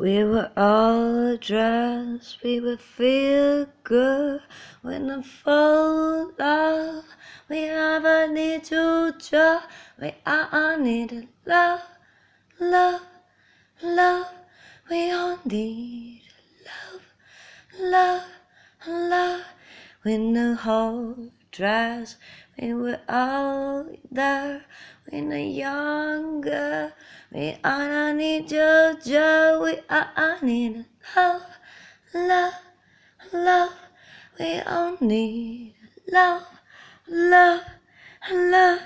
We were all dressed, we would feel good when the full love. We never need to judge, we are all need love, love, love. We all need love, love, love. When the whole dress, we were all there. When the younger, we all need to judge, we all need love, love, love. We all need love, love, love.